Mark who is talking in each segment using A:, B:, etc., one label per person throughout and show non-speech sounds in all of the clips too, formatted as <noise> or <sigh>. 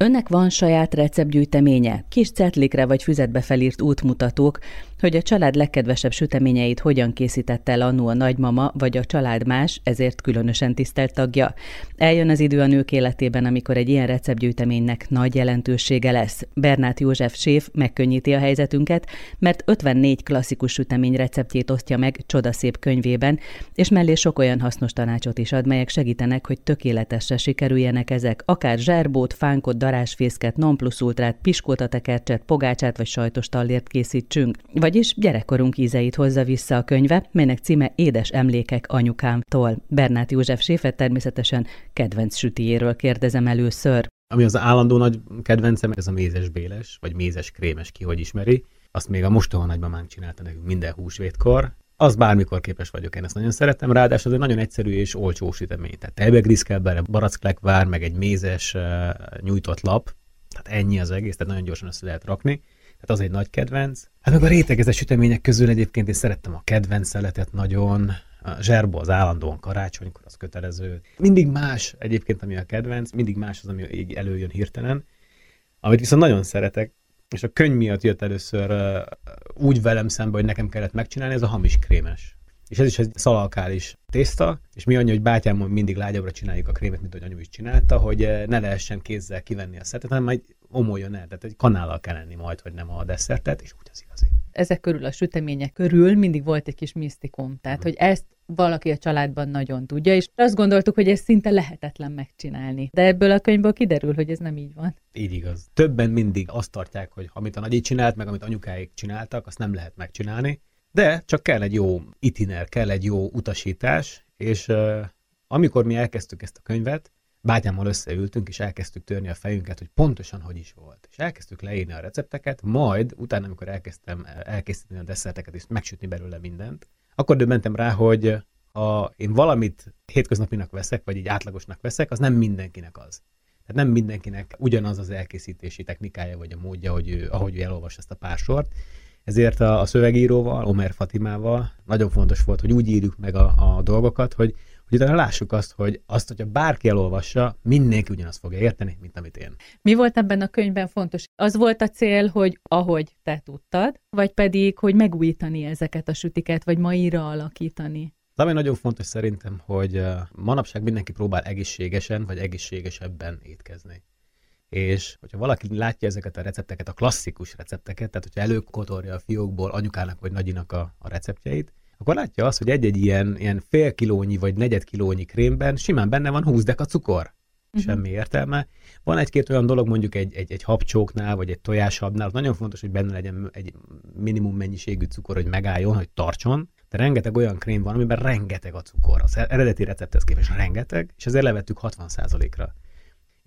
A: Önnek van saját receptgyűjteménye, kis cetlikre vagy füzetbe felírt útmutatók, hogy a család legkedvesebb süteményeit hogyan készítette el annó a nagymama vagy a család más, ezért különösen tisztelt tagja. Eljön az idő a nők életében, amikor egy ilyen receptgyűjteménynek nagy jelentősége lesz. Bernát József séf megkönnyíti a helyzetünket, mert 54 klasszikus sütemény receptjét osztja meg csodaszép könyvében, és mellé sok olyan hasznos tanácsot is ad, melyek segítenek, hogy tökéletesre sikerüljenek ezek, akár zserbót, fánkot, darásfészket, non plus ultrát, piskótatekercset, pogácsát vagy sajtos tallért készítsünk. Vagyis gyerekkorunk ízeit hozza vissza a könyve, melynek címe Édes emlékek anyukámtól. Bernát József Séfet természetesen kedvenc sütiéről kérdezem először.
B: Ami az állandó nagy kedvencem, ez a mézes béles, vagy mézes krémes, ki hogy ismeri. Azt még a mostoha nagymamánk csinálta nekünk minden húsvétkor. Az bármikor képes vagyok, én ezt nagyon szeretem, ráadásul ez egy nagyon egyszerű és olcsó sütemény. Tehát tejbegrisz kell bele, baracklekvár, meg egy mézes nyújtott lap, tehát ennyi az egész, tehát nagyon gyorsan össze lehet rakni. Tehát az egy nagy kedvenc. Hát meg a rétegezett sütemények közül egyébként én szerettem a kedvenc szeletet nagyon, a zserbo az állandóan karácsonykor, az kötelező. Mindig más egyébként, ami a kedvenc, mindig más az, ami előjön hirtelen. Amit viszont nagyon szeretek, és a könyv miatt jött először uh, úgy velem szembe, hogy nekem kellett megcsinálni, ez a hamis krémes. És ez is egy szalalkális tészta, és mi annyi, hogy bátyámon mindig lágyabbra csináljuk a krémet, mint hogy anyu is csinálta, hogy ne lehessen kézzel kivenni a szetet, hanem majd omoljon el, tehát egy kanállal kell lenni majd, hogy nem a desszertet, és úgy az igazi.
A: Ezek körül, a sütemények körül mindig volt egy kis misztikum, tehát hogy ezt valaki a családban nagyon tudja, és azt gondoltuk, hogy ez szinte lehetetlen megcsinálni. De ebből a könyvből kiderül, hogy ez nem így van.
B: Így igaz. Többen mindig azt tartják, hogy amit a nagyi csinált, meg amit anyukáik csináltak, azt nem lehet megcsinálni, de csak kell egy jó itiner, kell egy jó utasítás, és uh, amikor mi elkezdtük ezt a könyvet, bátyámmal összeültünk, és elkezdtük törni a fejünket, hogy pontosan hogy is volt. És elkezdtük leírni a recepteket, majd utána, amikor elkezdtem elkészíteni a desszerteket és megsütni belőle mindent, akkor döbbentem rá, hogy ha én valamit hétköznapinak veszek, vagy így átlagosnak veszek, az nem mindenkinek az. Tehát nem mindenkinek ugyanaz az elkészítési technikája, vagy a módja, hogy ő, ahogy ő elolvas ezt a pár sort. Ezért a, a szövegíróval, Omer Fatimával nagyon fontos volt, hogy úgy írjuk meg a, a dolgokat, hogy hogy utána lássuk azt, hogy azt, hogyha bárki elolvassa, mindenki ugyanazt fogja érteni, mint amit én.
A: Mi volt ebben a könyvben fontos? Az volt a cél, hogy ahogy te tudtad, vagy pedig, hogy megújítani ezeket a sütiket, vagy maira alakítani?
B: Ami nagyon fontos szerintem, hogy manapság mindenki próbál egészségesen, vagy egészségesebben étkezni. És hogyha valaki látja ezeket a recepteket, a klasszikus recepteket, tehát hogyha előkotorja a fiókból anyukának vagy nagyinak a, a receptjeit, akkor látja azt, hogy egy-egy ilyen, ilyen fél kilónyi vagy negyed kilónyi krémben simán benne van 20 deka cukor. Uh-huh. Semmi értelme. Van egy-két olyan dolog, mondjuk egy, egy, egy habcsóknál, vagy egy tojáshabnál, nagyon fontos, hogy benne legyen egy minimum mennyiségű cukor, hogy megálljon, hogy tartson. De rengeteg olyan krém van, amiben rengeteg a cukor. Az eredeti recepthez képest rengeteg, és ezért levettük 60%-ra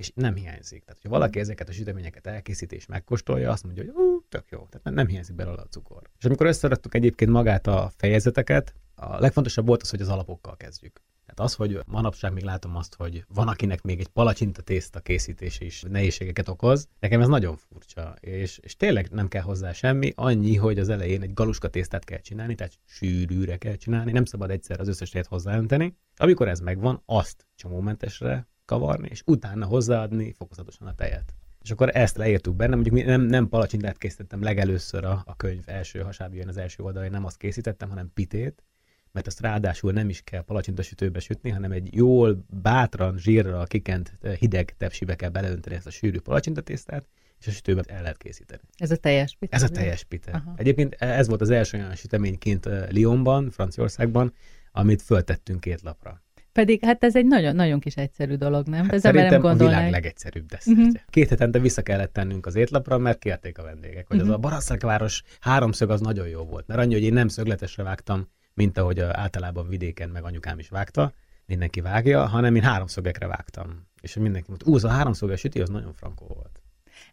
B: és nem hiányzik. Tehát, hogyha valaki ezeket a süteményeket elkészíti és megkóstolja, azt mondja, hogy tök jó, tehát nem hiányzik belőle a cukor. És amikor összeadtuk egyébként magát a fejezeteket, a legfontosabb volt az, hogy az alapokkal kezdjük. Tehát az, hogy manapság még látom azt, hogy van akinek még egy palacsinta tészta készítés is nehézségeket okoz, nekem ez nagyon furcsa, és, és tényleg nem kell hozzá semmi, annyi, hogy az elején egy galuska tésztát kell csinálni, tehát sűrűre kell csinálni, nem szabad egyszer az összes tejet hozzáönteni. Amikor ez megvan, azt csomómentesre kavarni, és utána hozzáadni fokozatosan a tejet. És akkor ezt leírtuk benne, mondjuk nem, nem palacsintát készítettem legelőször a, a könyv első hasábján, az első oldalán, nem azt készítettem, hanem pitét, mert ezt ráadásul nem is kell palacsintasütőbe sütni, hanem egy jól, bátran, zsírral kikent hideg tepsibe kell beleönteni ezt a sűrű palacsintatésztát, és a sütőben el lehet készíteni.
A: Ez a teljes pite?
B: Ez a teljes pite. Aha. Egyébként ez volt az első olyan süteményként Lyonban, Franciaországban, amit föltettünk két lapra.
A: Pedig hát ez egy nagyon-nagyon kis egyszerű dolog, nem?
B: Hát ez szerintem a világ legegyszerűbb desszertje. Uh-huh. Két hetente vissza kellett tennünk az étlapra, mert kérték a vendégek, hogy uh-huh. az a Baraszakváros háromszög az nagyon jó volt. Mert annyi, hogy én nem szögletesre vágtam, mint ahogy általában vidéken meg anyukám is vágta, mindenki vágja, hanem én háromszögekre vágtam. És mindenki mondta, ú, az a háromszöges süti, az nagyon frankó volt.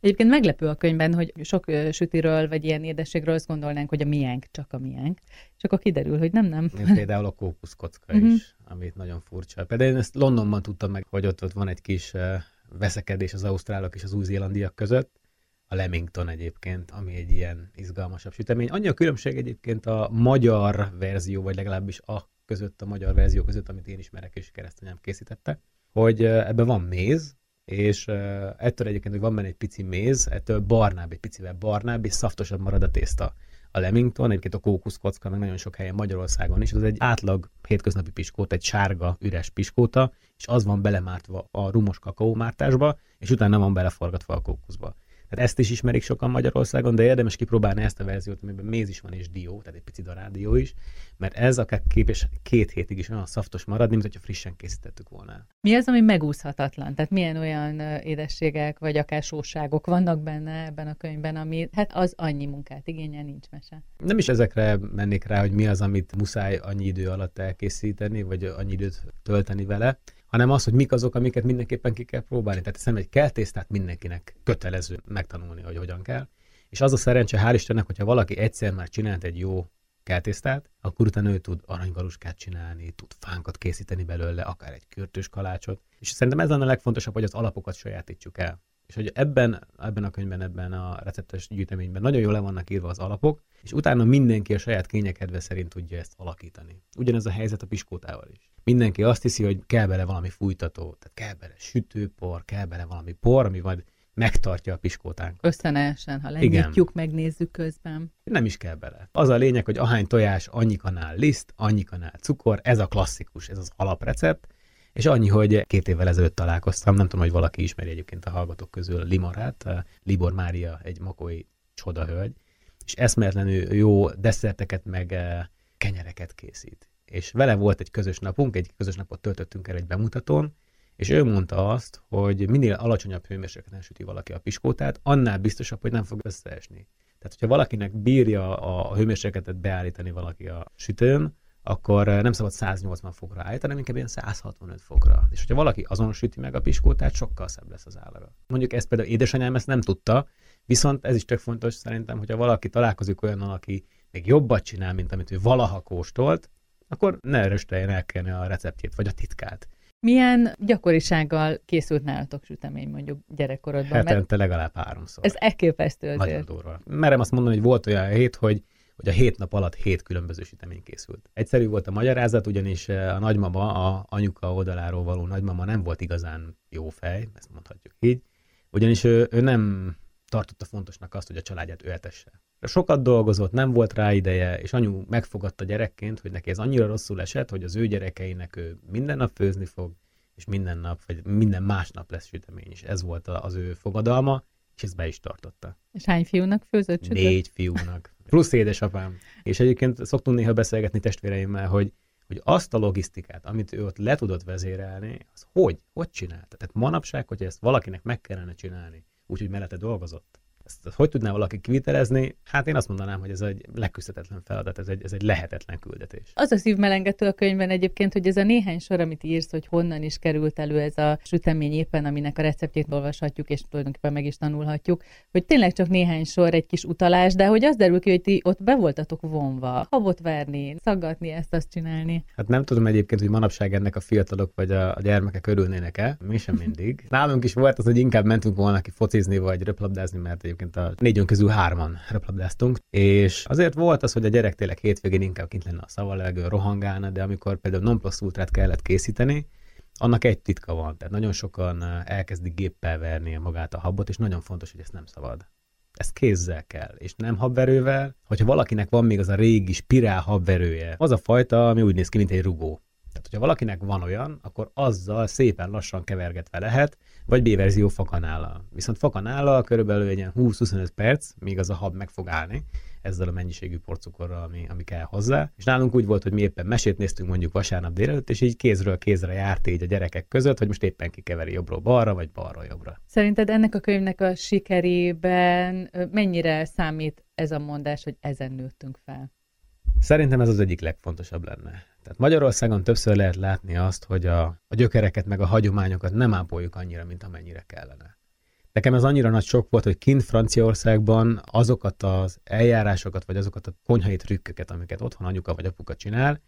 A: Egyébként meglepő a könyvben, hogy sok sütiről vagy ilyen édességről azt gondolnánk, hogy a miénk csak a miénk. Csak akkor kiderül, hogy nem, nem.
B: Én például a kókuszkocka uh-huh. is, amit nagyon furcsa. Például én ezt Londonban tudtam meg, hogy ott, ott van egy kis veszekedés az ausztrálok és az új-zélandiak között. A Lemington egyébként, ami egy ilyen izgalmasabb sütemény. Annyi a különbség egyébként a magyar verzió, vagy legalábbis a között, a magyar verzió között, amit én ismerek és keresztanyám készítette, hogy ebben van méz, és ettől egyébként, hogy van benne egy pici méz, ettől barnább, egy picivel barnább, és szaftosabb marad a tészta. A Lemington, egyébként a kókuszkocka, meg nagyon sok helyen Magyarországon is, ez egy átlag hétköznapi piskóta, egy sárga, üres piskóta, és az van belemártva a rumos kakaómártásba, és utána van beleforgatva a kókuszba. Tehát ezt is ismerik sokan Magyarországon, de érdemes kipróbálni ezt a verziót, amiben méz is van és dió, tehát egy pici darádió is, mert ez akár képes két hétig is olyan szaftos maradni, mint hogyha frissen készítettük volna.
A: Mi az, ami megúszhatatlan? Tehát milyen olyan édességek, vagy akár sóságok vannak benne ebben a könyvben, ami hát az annyi munkát igényel, nincs mese.
B: Nem is ezekre mennék rá, hogy mi az, amit muszáj annyi idő alatt elkészíteni, vagy annyi időt tölteni vele, hanem az, hogy mik azok, amiket mindenképpen ki kell próbálni. Tehát hiszem, egy kell tésztát mindenkinek kötelező megtanulni, hogy hogyan kell. És az a szerencse, hál' Istennek, hogyha valaki egyszer már csinált egy jó keltésztát, akkor utána ő tud aranygaluskát csinálni, tud fánkat készíteni belőle, akár egy kürtős kalácsot. És szerintem ez lenne a legfontosabb, hogy az alapokat sajátítsuk el. És hogy ebben, ebben a könyvben, ebben a receptes gyűjteményben nagyon jól le vannak írva az alapok, és utána mindenki a saját kényekedve szerint tudja ezt alakítani. Ugyanez a helyzet a piskótával is. Mindenki azt hiszi, hogy kell bele valami fújtató, tehát kell bele sütőpor, kell bele valami por, ami majd megtartja a piskótánkat.
A: Összenesen, ha lenyitjuk, megnézzük közben.
B: Nem is kell bele. Az a lényeg, hogy ahány tojás, annyi kanál liszt, annyi kanál cukor, ez a klasszikus, ez az alaprecept, és annyi, hogy két évvel ezelőtt találkoztam, nem tudom, hogy valaki ismeri egyébként a hallgatók közül Limorát, Libor Mária, egy makói csodahölgy, és eszméletlenül jó desszerteket meg eh, kenyereket készít. És vele volt egy közös napunk, egy közös napot töltöttünk el egy bemutatón, és ő mondta azt, hogy minél alacsonyabb hőmérsékleten süti valaki a piskótát, annál biztosabb, hogy nem fog összeesni. Tehát, hogyha valakinek bírja a hőmérsékletet beállítani valaki a sütőn, akkor nem szabad 180 fokra állítani, hanem inkább ilyen 165 fokra. És hogyha valaki azon süti meg a piskótát, sokkal szebb lesz az állaga. Mondjuk ezt például édesanyám ezt nem tudta, viszont ez is tök fontos szerintem, hogyha valaki találkozik olyannal, aki még jobbat csinál, mint amit ő valaha kóstolt, akkor ne erősteljen elkenni a receptjét, vagy a titkát.
A: Milyen gyakorisággal készült nálatok sütemény mondjuk gyerekkorodban?
B: Hetente legalább háromszor.
A: Ez elképesztő azért.
B: Nagyon durva. Merem azt mondani, hogy volt olyan hét, hogy hogy a hét nap alatt hét különböző sütemény készült. Egyszerű volt a magyarázat, ugyanis eh, a nagymama, a anyuka oldaláról való nagymama nem volt igazán jó fej, ezt mondhatjuk így, ugyanis ő, ő nem tartotta fontosnak azt, hogy a családját ő etesse. Sokat dolgozott, nem volt rá ideje, és anyu megfogadta gyerekként, hogy neki ez annyira rosszul esett, hogy az ő gyerekeinek ő minden nap főzni fog, és minden nap, vagy minden másnap lesz sütemény, és ez volt az ő fogadalma, és ezt be is tartotta.
A: És hány fiúnak főzött
B: sütött? Négy fiúnak. Plusz édesapám. És egyébként szoktunk néha beszélgetni testvéreimmel, hogy, hogy azt a logisztikát, amit ő ott le tudott vezérelni, az hogy? Hogy csinálta? Tehát manapság, hogy ezt valakinek meg kellene csinálni, úgyhogy mellette dolgozott, ezt, hogy tudná valaki kivitelezni? Hát én azt mondanám, hogy ez egy leküzdhetetlen feladat, ez egy, ez egy lehetetlen küldetés.
A: Az a szívmelengető a könyvben egyébként, hogy ez a néhány sor, amit írsz, hogy honnan is került elő ez a sütemény éppen, aminek a receptjét olvashatjuk, és tulajdonképpen meg is tanulhatjuk, hogy tényleg csak néhány sor, egy kis utalás, de hogy az derül ki, hogy ti ott be voltatok vonva, habot verni, szaggatni, ezt azt csinálni.
B: Hát nem tudom egyébként, hogy manapság ennek a fiatalok vagy a, a gyermekek örülnének-e, mi sem mindig. <laughs> Nálunk is volt az, hogy inkább mentünk volna ki focizni vagy röplabdázni, mert egyébként a négyön közül hárman röplabdáztunk, és azért volt az, hogy a gyerek tényleg hétvégén inkább kint lenne a szavalevegő, rohangálna, de amikor például non plus ultrát kellett készíteni, annak egy titka van, tehát nagyon sokan elkezdik géppel verni magát a habot, és nagyon fontos, hogy ezt nem szabad. Ezt kézzel kell, és nem habverővel. Hogyha valakinek van még az a régi spirál habverője, az a fajta, ami úgy néz ki, mint egy rugó. Tehát, hogyha valakinek van olyan, akkor azzal szépen lassan kevergetve lehet, vagy B-verzió fakanállal. Viszont fakanállal körülbelül egy ilyen 20-25 perc, míg az a hab meg fog állni, ezzel a mennyiségű porcukorral, ami, ami kell hozzá. És nálunk úgy volt, hogy mi éppen mesét néztünk mondjuk vasárnap délelőtt, és így kézről kézre járt így a gyerekek között, hogy most éppen kikeveri jobbról balra, vagy balra jobbra.
A: Szerinted ennek a könyvnek a sikerében mennyire számít ez a mondás, hogy ezen nőttünk fel?
B: Szerintem ez az egyik legfontosabb lenne. Tehát Magyarországon többször lehet látni azt, hogy a, a gyökereket meg a hagyományokat nem ápoljuk annyira, mint amennyire kellene. Nekem ez annyira nagy sok volt, hogy kint Franciaországban azokat az eljárásokat, vagy azokat a konyhai trükköket, amiket otthon anyuka vagy apuka csinál,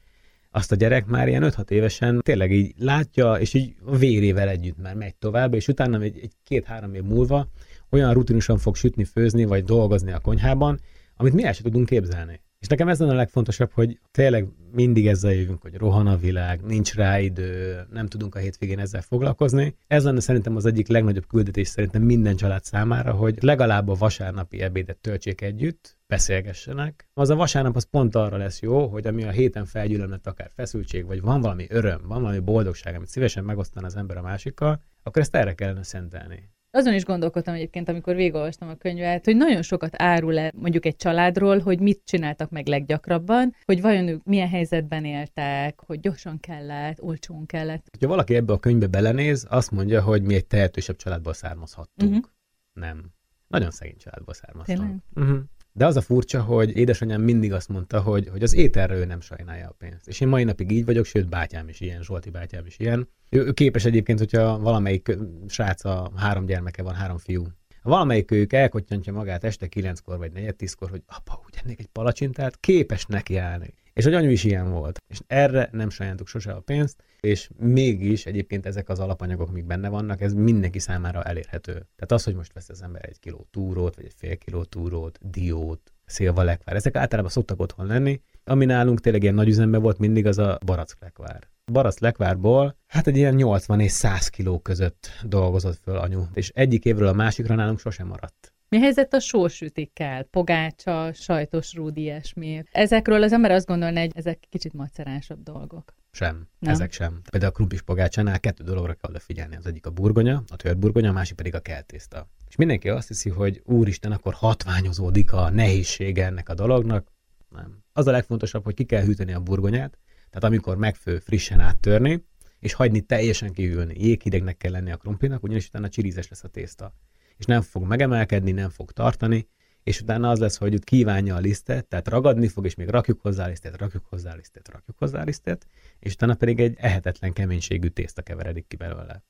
B: azt a gyerek már ilyen 5-6 évesen tényleg így látja, és így a vérével együtt már megy tovább, és utána egy, egy két-három év múlva olyan rutinosan fog sütni, főzni, vagy dolgozni a konyhában, amit mi el sem tudunk képzelni. És nekem ez a legfontosabb, hogy tényleg mindig ezzel jövünk, hogy rohan a világ, nincs rá idő, nem tudunk a hétvégén ezzel foglalkozni. Ez lenne szerintem az egyik legnagyobb küldetés szerintem minden család számára, hogy legalább a vasárnapi ebédet töltsék együtt, beszélgessenek. Az a vasárnap az pont arra lesz jó, hogy ami a héten felgyűlömlett akár feszültség, vagy van valami öröm, van valami boldogság, amit szívesen megosztan az ember a másikkal, akkor ezt erre kellene szentelni.
A: Azon is gondolkodtam egyébként, amikor végigolvastam a könyvet, hogy nagyon sokat árul le mondjuk egy családról, hogy mit csináltak meg leggyakrabban, hogy vajon ők milyen helyzetben éltek, hogy gyorsan kellett, olcsón kellett.
B: Ha valaki ebbe a könyvbe belenéz, azt mondja, hogy mi egy tehetősebb családból származhattunk. Uh-huh. Nem. Nagyon szegény családból származtunk. Uh-huh. De az a furcsa, hogy édesanyám mindig azt mondta, hogy, hogy az ételre ő nem sajnálja a pénzt. És én mai napig így vagyok, sőt, bátyám is ilyen, Zsolti bátyám is ilyen. Ő, képes egyébként, hogyha valamelyik srác a három gyermeke van, három fiú. Valamelyik ők elkottyantja magát este kilenckor vagy negyed tízkor, hogy apa, úgy ennék egy palacsintát, képes neki állni. És hogy anyu is ilyen volt. És erre nem sajánltuk sose a pénzt, és mégis egyébként ezek az alapanyagok, amik benne vannak, ez mindenki számára elérhető. Tehát az, hogy most vesz az ember egy kiló túrót, vagy egy fél kiló túrót, diót, szilvalekvár, ezek általában szoktak otthon lenni. Ami nálunk tényleg ilyen nagy üzemben volt mindig, az a barack lekvárból, hát egy ilyen 80 és 100 kiló között dolgozott föl anyu, és egyik évről a másikra nálunk sosem maradt.
A: Mi helyzet a sósütikkel? Pogácsa, sajtos rúd, ilyesmi. Ezekről az ember azt gondolná, hogy ezek kicsit macerásabb dolgok.
B: Sem, Nem. ezek sem. Például a krumplis pogácsánál kettő dologra kell odafigyelni. Az egyik a burgonya, a törburgonya, a másik pedig a keltészta. És mindenki azt hiszi, hogy úristen, akkor hatványozódik a nehézsége ennek a dolognak. Nem. Az a legfontosabb, hogy ki kell hűteni a burgonyát, tehát amikor megfő frissen áttörni, és hagyni teljesen kihűlni. Jéghidegnek kell lenni a krumplinak, ugyanis utána csirízes lesz a tészta és nem fog megemelkedni, nem fog tartani, és utána az lesz, hogy ott kívánja a lisztet, tehát ragadni fog, és még rakjuk hozzá lisztet, rakjuk hozzá lisztet, rakjuk hozzá lisztet, és utána pedig egy ehetetlen keménységű tészta keveredik ki belőle.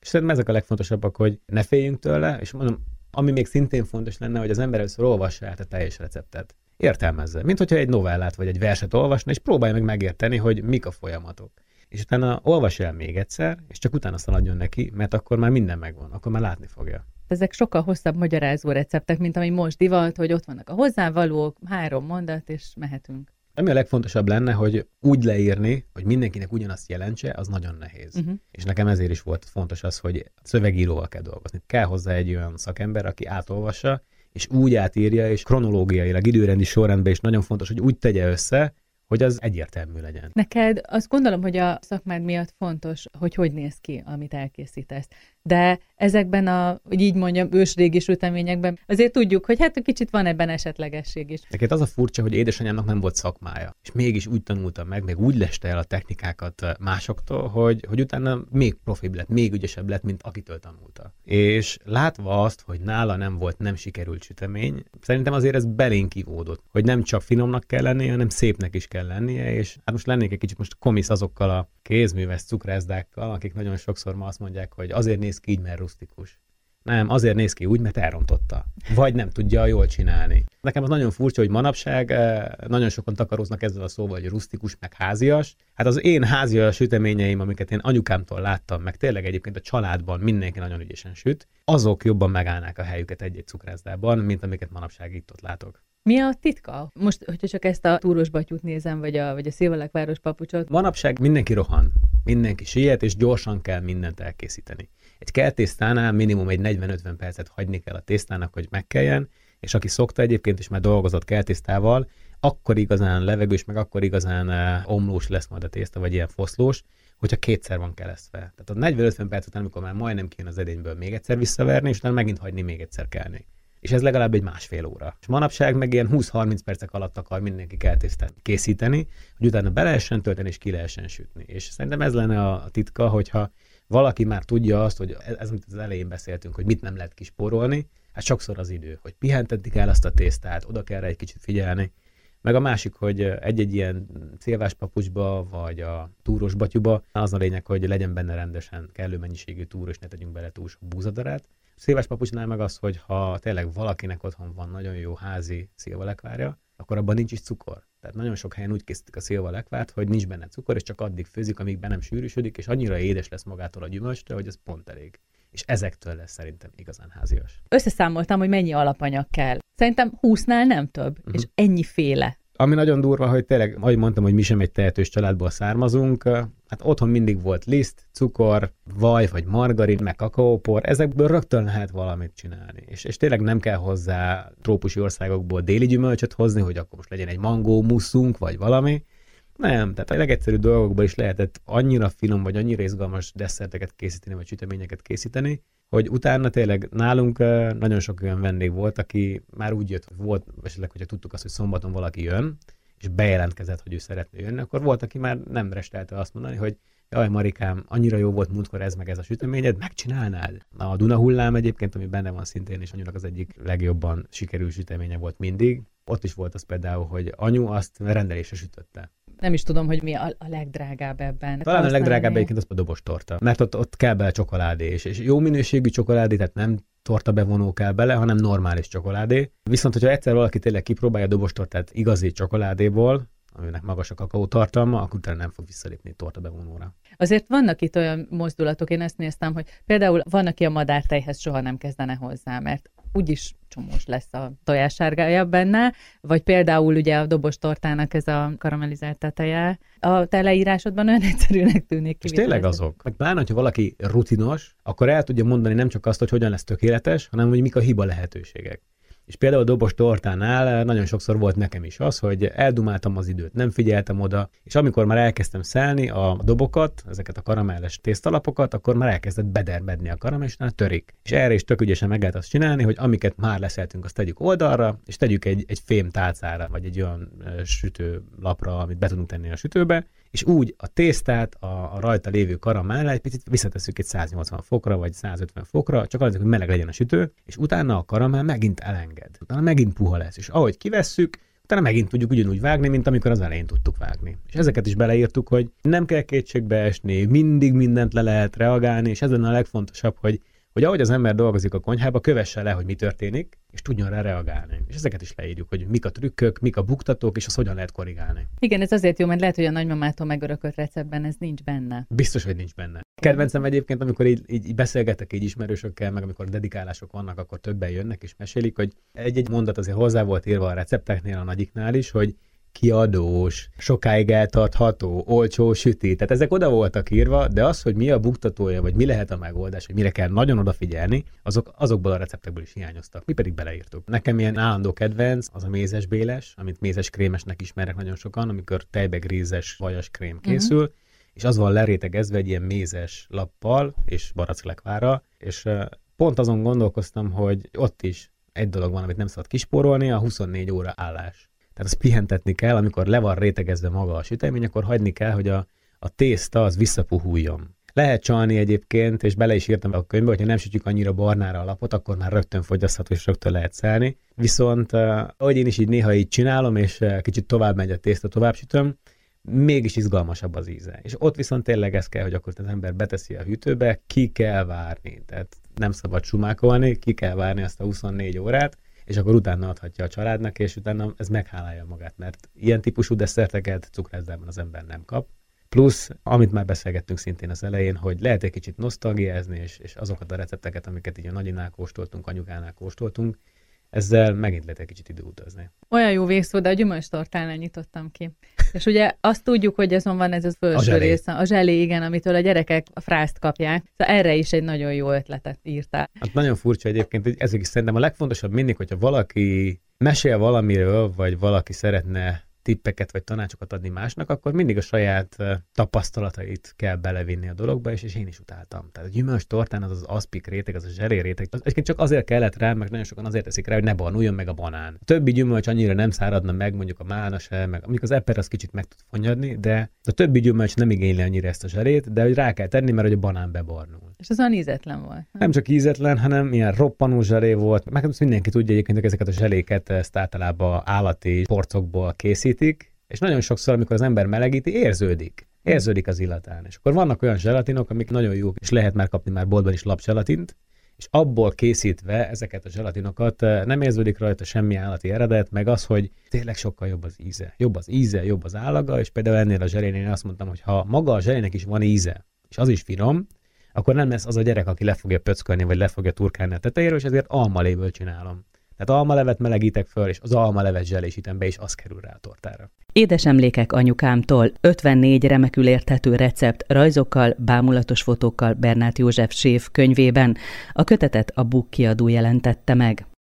B: És szerintem ezek a legfontosabbak, hogy ne féljünk tőle, és mondom, ami még szintén fontos lenne, hogy az ember először olvassa át a teljes receptet. Értelmezze, mint hogyha egy novellát vagy egy verset olvasna, és próbálja meg megérteni, hogy mik a folyamatok. És utána olvassa el még egyszer, és csak utána szaladjon neki, mert akkor már minden megvan, akkor már látni fogja
A: ezek sokkal hosszabb magyarázó receptek, mint ami most divat, hogy ott vannak a hozzávalók, három mondat, és mehetünk.
B: Ami a legfontosabb lenne, hogy úgy leírni, hogy mindenkinek ugyanazt jelentse, az nagyon nehéz. Uh-huh. És nekem ezért is volt fontos az, hogy szövegíróval kell dolgozni. Kell hozzá egy olyan szakember, aki átolvassa, és úgy átírja, és kronológiailag, időrendi sorrendben is nagyon fontos, hogy úgy tegye össze, hogy az egyértelmű legyen.
A: Neked azt gondolom, hogy a szakmád miatt fontos, hogy hogy néz ki, amit elkészítesz. De ezekben a, hogy így mondjam, ősrégi süteményekben azért tudjuk, hogy hát kicsit van ebben esetlegesség is.
B: Neked az a furcsa, hogy édesanyámnak nem volt szakmája, és mégis úgy tanultam meg, meg úgy leste el a technikákat másoktól, hogy, hogy utána még profibb lett, még ügyesebb lett, mint akitől tanulta. És látva azt, hogy nála nem volt nem sikerült sütemény, szerintem azért ez belénk ivódott, hogy nem csak finomnak kell lennie, hanem szépnek is kell lennie, és hát most lennék egy kicsit most komisz azokkal a kézműves cukrászdákkal, akik nagyon sokszor ma azt mondják, hogy azért néz ki így, mert rustikus. Nem, azért néz ki úgy, mert elrontotta. Vagy nem tudja jól csinálni. Nekem az nagyon furcsa, hogy manapság eh, nagyon sokan takaróznak ezzel a szóval, hogy rustikus, meg házias. Hát az én házias süteményeim, amiket én anyukámtól láttam, meg tényleg egyébként a családban mindenki nagyon ügyesen süt, azok jobban megállnák a helyüket egy-egy cukrászdában, mint amiket manapság itt ott látok.
A: Mi a titka? Most, hogyha csak ezt a túros batyút nézem, vagy a, vagy a Szilvalekváros papucsot.
B: Manapság mindenki rohan, mindenki siet, és gyorsan kell mindent elkészíteni. Egy keltésztánál minimum egy 40-50 percet hagyni kell a tésztának, hogy megkeljen, és aki szokta egyébként, és már dolgozott keltésztával, akkor igazán levegős, meg akkor igazán uh, omlós lesz majd a tészta, vagy ilyen foszlós, hogyha kétszer van keresztve. Tehát a 40-50 perc után, amikor már majdnem kéne az edényből még egyszer visszaverni, és utána megint hagyni még egyszer kelni és ez legalább egy másfél óra. És manapság meg ilyen 20-30 percek alatt akar mindenki keltésztát készíteni, hogy utána be lehessen tölteni és ki lehessen sütni. És szerintem ez lenne a titka, hogyha valaki már tudja azt, hogy ez, amit az elején beszéltünk, hogy mit nem lehet kisporolni, hát sokszor az idő, hogy pihentetik el azt a tésztát, oda kell rá egy kicsit figyelni, meg a másik, hogy egy-egy ilyen szilvás papucsba, vagy a túros batyuba, az a lényeg, hogy legyen benne rendesen kellő mennyiségű túr, és ne tegyünk bele túl sok búzadarát. Szilvás papucsnál meg az, hogy ha tényleg valakinek otthon van nagyon jó házi szilvalekvárja, akkor abban nincs is cukor. Tehát nagyon sok helyen úgy készítik a szilvalekvárt, hogy nincs benne cukor, és csak addig főzik, amíg be nem sűrűsödik, és annyira édes lesz magától a gyümölcstől, hogy ez pont elég. És ezektől lesz szerintem igazán házias.
A: Összeszámoltam, hogy mennyi alapanyag kell. Szerintem 20-nál nem több, uh-huh. és ennyi féle
B: ami nagyon durva, hogy tényleg, ahogy mondtam, hogy mi sem egy tehetős családból származunk, hát otthon mindig volt liszt, cukor, vaj vagy margarin, meg kakaópor, ezekből rögtön lehet valamit csinálni. És, és tényleg nem kell hozzá trópusi országokból déli gyümölcsöt hozni, hogy akkor most legyen egy mangó muszunk, vagy valami, nem, tehát a legegyszerűbb dolgokból is lehetett annyira finom, vagy annyira izgalmas desszerteket készíteni, vagy süteményeket készíteni, hogy utána tényleg nálunk nagyon sok olyan vendég volt, aki már úgy jött, volt, esetleg, hogyha tudtuk azt, hogy szombaton valaki jön, és bejelentkezett, hogy ő szeretne jönni, akkor volt, aki már nem restelte azt mondani, hogy jaj, Marikám, annyira jó volt múltkor ez meg ez a süteményed, megcsinálnád? A Duna hullám egyébként, ami benne van szintén, és anyunak az egyik legjobban sikerült süteménye volt mindig. Ott is volt az például, hogy anyu azt rendelésre sütötte.
A: Nem is tudom, hogy mi a, a legdrágább ebben.
B: Talán a legdrágább egyébként az a dobos torta, mert ott, ott kell bele csokoládé, és, és jó minőségű csokoládé, tehát nem torta bevonó kell bele, hanem normális csokoládé. Viszont, hogyha egyszer valaki tényleg kipróbálja a dobos tortát igazi csokoládéból, aminek magas a kakaó tartalma, akkor utána nem fog visszalépni torta bevonóra.
A: Azért vannak itt olyan mozdulatok, én ezt néztem, hogy például van, aki a madártejhez soha nem kezdene hozzá, mert úgyis csomós lesz a tojássárgája benne, vagy például ugye a dobos tortának ez a karamellizált teteje. A te leírásodban olyan egyszerűnek tűnik.
B: És tényleg azok. Meg pláne, hogyha valaki rutinos, akkor el tudja mondani nem csak azt, hogy hogyan lesz tökéletes, hanem hogy mik a hiba lehetőségek. És például a dobos tortánál nagyon sokszor volt nekem is az, hogy eldumáltam az időt, nem figyeltem oda, és amikor már elkezdtem szelni a dobokat, ezeket a karamelles tésztalapokat, akkor már elkezdett bedermedni a karamell, és törik. És erre is tök ügyesen meg lehet azt csinálni, hogy amiket már leszeltünk, azt tegyük oldalra, és tegyük egy, egy fém tálcára, vagy egy olyan sütőlapra, amit be tudunk tenni a sütőbe, és úgy a tésztát, a, a rajta lévő karamell egy picit visszatesszük egy 180 fokra, vagy 150 fokra, csak azért, hogy meleg legyen a sütő, és utána a karamell megint elenged. Utána megint puha lesz, és ahogy kivesszük, utána megint tudjuk ugyanúgy vágni, mint amikor az elején tudtuk vágni. És ezeket is beleírtuk, hogy nem kell kétségbe esni, mindig mindent le lehet reagálni, és ez a legfontosabb, hogy hogy ahogy az ember dolgozik a konyhába, kövesse le, hogy mi történik, és tudjon rá reagálni. És ezeket is leírjuk, hogy mik a trükkök, mik a buktatók, és azt hogyan lehet korrigálni.
A: Igen, ez azért jó, mert lehet, hogy a nagymamától megörökölt receptben ez nincs benne.
B: Biztos, hogy nincs benne. Kedvencem egyébként, amikor így, így beszélgetek így ismerősökkel, meg amikor dedikálások vannak, akkor többen jönnek és mesélik, hogy egy-egy mondat azért hozzá volt írva a recepteknél, a nagyiknál is, hogy kiadós, sokáig eltartható, olcsó süti. Tehát ezek oda voltak írva, de az, hogy mi a buktatója, vagy mi lehet a megoldás, hogy mire kell nagyon odafigyelni, azok azokból a receptekből is hiányoztak. Mi pedig beleírtuk. Nekem ilyen állandó kedvenc az a mézes béles, amit mézes krémesnek ismerek nagyon sokan, amikor tejbegrízes vajas krém mhm. készül, uh-huh. és az van lerétegezve egy ilyen mézes lappal és baracklegvára, és pont azon gondolkoztam, hogy ott is egy dolog van, amit nem szabad kispórolni, a 24 óra állás. Tehát azt pihentetni kell, amikor le van rétegezve maga a sütemény, akkor hagyni kell, hogy a, a tészta az visszapuhuljon. Lehet csalni egyébként, és bele is írtam a könyvbe, hogyha nem sütjük annyira barnára a lapot, akkor már rögtön fogyasztható, és rögtön lehet szelni. Viszont, ahogy én is így néha így csinálom, és kicsit tovább megy a tészta, tovább sütöm, mégis izgalmasabb az íze. És ott viszont tényleg ez kell, hogy akkor az ember beteszi a hűtőbe, ki kell várni. Tehát nem szabad sumákolni, ki kell várni azt a 24 órát, és akkor utána adhatja a családnak, és utána ez meghálálja magát, mert ilyen típusú desszerteket cukrászában az ember nem kap. Plusz, amit már beszélgettünk szintén az elején, hogy lehet egy kicsit nosztalgiázni, és, és azokat a recepteket, amiket így a nagyinál kóstoltunk, anyukánál kóstoltunk, ezzel megint lehet egy kicsit időutazni.
A: Olyan jó végszó, de a gyümölcstortánál nyitottam ki. És ugye azt tudjuk, hogy azon van ez az felső része, a zselé, igen, amitől a gyerekek a frászt kapják. Szóval erre is egy nagyon jó ötletet írtál.
B: Hát nagyon furcsa egyébként, ezek is szerintem a legfontosabb mindig, hogyha valaki mesél valamiről, vagy valaki szeretne tippeket vagy tanácsokat adni másnak, akkor mindig a saját tapasztalatait kell belevinni a dologba, és, és én is utáltam. Tehát a gyümölcs tortán az az aszpik réteg, az a zselé réteg, az egyébként csak azért kellett rá, meg nagyon sokan azért teszik rá, hogy ne barnuljon meg a banán. A többi gyümölcs annyira nem száradna meg, mondjuk a mána se, meg mondjuk az eper az kicsit meg tud fonyadni, de a többi gyümölcs nem igényli annyira ezt a zselét, de hogy rá kell tenni, mert hogy a banán bebarnul.
A: És az olyan ízetlen volt. Nem,
B: nem csak ízetlen, hanem ilyen roppanó zselé volt. Meg mindenki tudja egyébként, hogy ezeket a zseléket ezt általában állati porcokból készítik, és nagyon sokszor, amikor az ember melegíti, érződik. Érződik az illatán. És akkor vannak olyan zselatinok, amik nagyon jók, és lehet már kapni már boltban is lapzselatint, és abból készítve ezeket a zselatinokat nem érződik rajta semmi állati eredet, meg az, hogy tényleg sokkal jobb az íze. Jobb az íze, jobb az állaga, és például ennél a zselénél azt mondtam, hogy ha maga a zselének is van íze, és az is finom, akkor nem lesz az a gyerek, aki le fogja pöckölni, vagy le fogja turkálni a tetejéről, és ezért almaléből csinálom. Tehát almalevet melegítek föl, és az almalevet zselésítem be, és az kerül rá a tortára.
A: Édes emlékek anyukámtól 54 remekül érthető recept rajzokkal, bámulatos fotókkal Bernát József séf könyvében. A kötetet a Buk kiadó jelentette meg.